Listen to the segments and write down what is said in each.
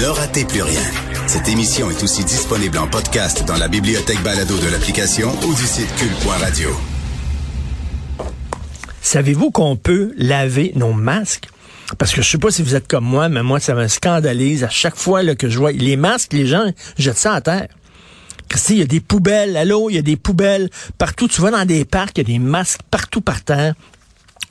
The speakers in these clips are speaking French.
Ne ratez plus rien. Cette émission est aussi disponible en podcast dans la bibliothèque balado de l'application ou du site cul.radio. Savez-vous qu'on peut laver nos masques? Parce que je sais pas si vous êtes comme moi, mais moi, ça me scandalise à chaque fois là, que je vois les masques, les gens jettent ça à terre. Christy, il y a des poubelles, allô, il y a des poubelles partout. Tu vas dans des parcs, il y a des masques partout par terre.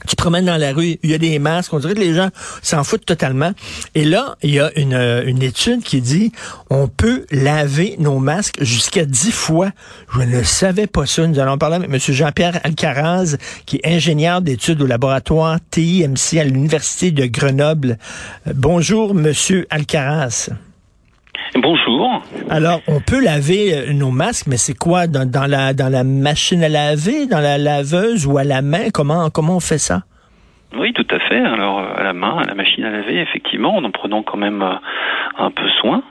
Tu promènes dans la rue, il y a des masques, on dirait que les gens s'en foutent totalement. Et là, il y a une, euh, une étude qui dit on peut laver nos masques jusqu'à dix fois. Je ne savais pas ça. Nous allons parler avec M. Jean-Pierre Alcaraz, qui est ingénieur d'études au laboratoire TIMC à l'Université de Grenoble. Euh, bonjour, M. Alcaraz. Bonjour. Alors, on peut laver euh, nos masques, mais c'est quoi? Dans, dans, la dans la machine à laver, dans la laveuse ou à la main? Comment comment on fait ça? Oui, tout à fait. Alors euh, à la main, à la machine à laver, effectivement, en en prenant quand même euh, un peu soin,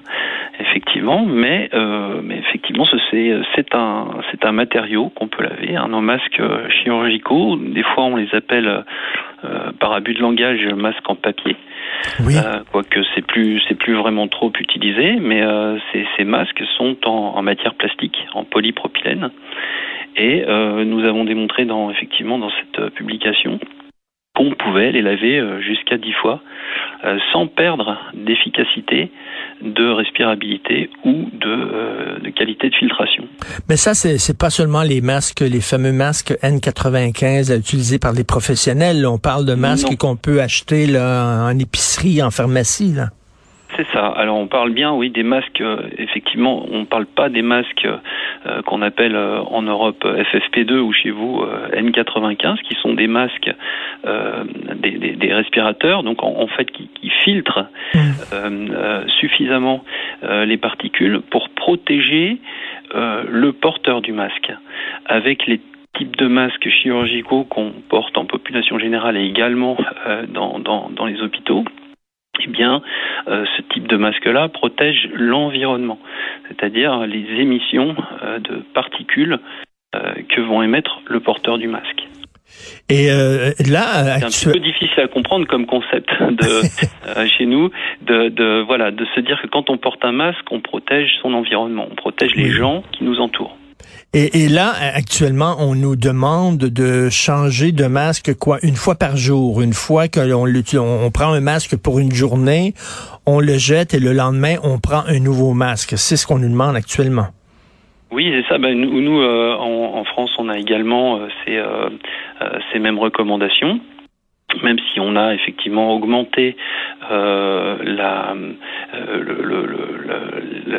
effectivement. Mais euh, mais effectivement, c'est c'est un c'est un matériau qu'on peut laver. Hein, nos masques chirurgicaux, des fois on les appelle euh, par abus de langage masques en papier. Oui. Euh, quoique c'est plus c'est plus vraiment trop utilisé, mais euh, ces, ces masques sont en, en matière plastique, en polypropylène, et nous avons démontré dans effectivement dans cette publication qu'on pouvait les laver euh, jusqu'à dix fois euh, sans perdre d'efficacité, de respirabilité ou de, euh, de qualité de filtration. Mais ça, c'est c'est pas seulement les masques, les fameux masques N95 utilisés par les professionnels. là. On parle de masques qu'on peut acheter là, en épicerie, en pharmacie. Là. C'est ça. Alors on parle bien, oui, des masques. euh, effectivement, on ne parle pas des masques euh, qu'on appelle euh, en Europe euh, FFP2 ou chez vous euh, N95, qui sont des masques, des, des- des respirateurs, donc en, en fait qui, qui filtrent Mm. suffisamment les particules pour protéger le porteur du masque. Avec les types de masques chirurgicaux qu'on porte en population générale et également dans, dans, dans les hôpitaux, eh bien, euh, ce type de masque-là protège l'environnement, c'est-à-dire les émissions euh, de particules euh, que vont émettre le porteur du masque. Et là, C'est un petit peu difficile à comprendre comme concept de, chez nous, de, de voilà, de se dire que quand on porte un masque, on protège son environnement, on protège les gens qui nous entourent. Et, là, actuellement, on nous demande de changer de masque quoi? Une fois par jour. Une fois que l'on on, prend un masque pour une journée, on le jette et le lendemain, on prend un nouveau masque. C'est ce qu'on nous demande actuellement. Oui, c'est ça. Ben, nous, euh, en, France, on a également euh, ces, euh, euh, ces mêmes recommandations. Même si on a effectivement augmenté euh, la, euh,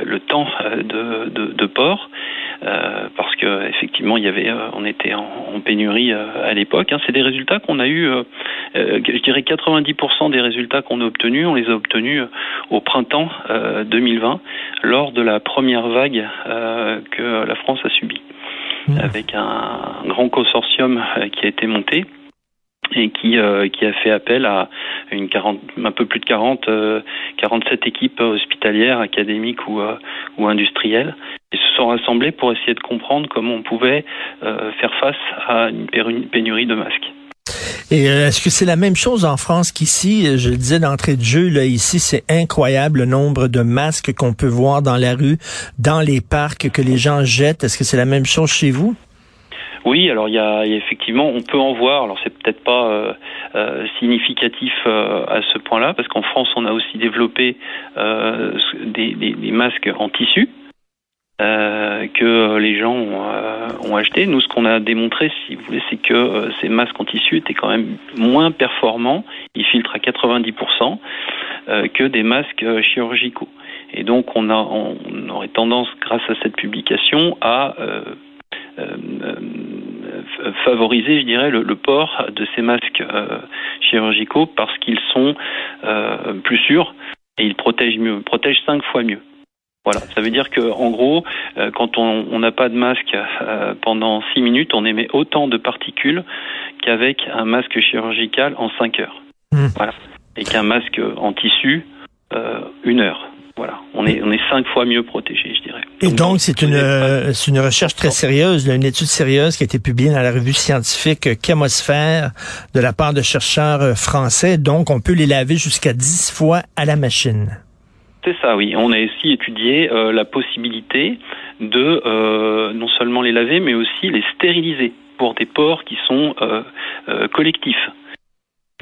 le, temps euh, de, de, port, euh, parce que effectivement il y avait, euh, on était en, en pénurie euh, à l'époque. Hein. C'est des résultats qu'on a eu, euh, euh, je dirais 90% des résultats qu'on a obtenus, on les a obtenus euh, au printemps euh, 2020 lors de la première vague euh, que la France a subie, Mhm. avec un grand consortium euh, qui a été monté et qui euh, qui a fait appel à une 40, un peu plus de 40, euh, 47 équipes hospitalières, académiques ou euh, ou industrielles, et se sont rassemblées pour essayer de comprendre comment on pouvait euh, faire face à une pénurie de masques. Et euh, est-ce que c'est la même chose en France qu'ici? Je le disais d'entrée de jeu, là, ici, c'est incroyable le nombre de masques qu'on peut voir dans la rue, dans les parcs, que les gens jettent. Est-ce que c'est la même chose chez vous? Oui, alors il y a, effectivement, on peut en voir. Alors c'est peut-être pas euh, euh, significatif euh, à ce point-là, parce qu'en France, on a aussi développé des, masques en tissu que les gens ont, ont acheté. Nous, ce qu'on a démontré, si vous voulez, c'est que ces masques en tissu étaient quand même moins performants. Ils filtrent à 90% euh, que des masques chirurgicaux. Et donc, on, a, on aurait tendance, grâce à cette publication, à favoriser, je dirais, le, le port de ces masques euh, chirurgicaux parce qu'ils sont euh, plus sûrs et ils protègent mieux, protègent cinq fois mieux. Voilà, ça veut dire que en gros, euh, quand on n'a pas de masque euh, pendant six minutes, on émet autant de particules qu'avec un masque chirurgical en cinq heures. Hmm. Voilà, et qu'un masque en tissu euh, une heure. Voilà, on est on est cinq fois mieux protégé, je dirais. Et donc, c'est une, euh, recherche très sérieuse, une étude sérieuse qui a été publiée dans la revue scientifique euh, Chémosphère de la part de chercheurs euh, français. Donc, on peut les laver jusqu'à 10 fois à la machine. C'est ça, oui. On a aussi étudié la possibilité de non seulement les laver, mais aussi les stériliser pour des ports qui sont collectifs.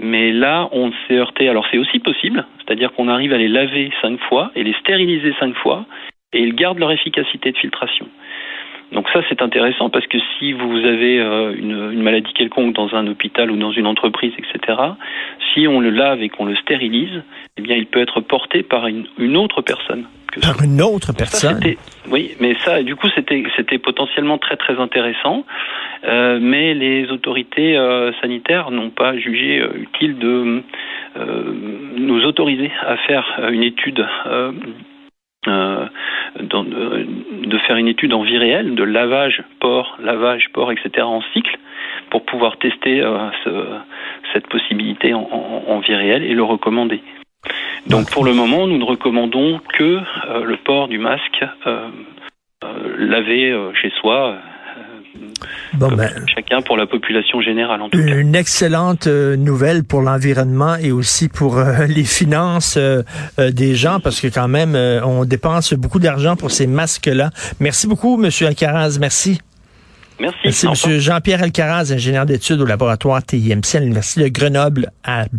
Mais là, on s'est heurté. Alors c'est aussi possible, c'est-à-dire qu'on arrive à les laver cinq fois et les stériliser cinq fois, et ils gardent leur efficacité de filtration. Donc ça, c'est intéressant parce que si vous avez euh, une, maladie quelconque dans un hôpital ou dans une entreprise, etc., si on le lave et qu'on le stérilise, eh bien, il peut être porté par une autre personne. Par une autre personne. oui, mais ça, du coup, c'était c'était potentiellement très très intéressant, euh, mais les autorités euh, sanitaires n'ont pas jugé euh, utile de nous autoriser à faire une étude. de faire une étude en vie réelle de lavage port, lavage port, etc. en cycle pour pouvoir tester cette possibilité en vie réelle et le recommander. Donc pour le moment, nous ne recommandons que euh, le port du masque euh, euh, lavé chez soi. Bon ben, chacun pour la population générale en tout cas. Une excellente nouvelle pour l'environnement et aussi pour les finances des gens parce que quand même on dépense beaucoup d'argent pour ces masques-là. Merci beaucoup, Monsieur Alcaraz. Merci. Merci. Merci, Monsieur Jean-Pierre Alcaraz, ingénieur d'études au laboratoire TIMC à l'Université de Grenoble-Alpes.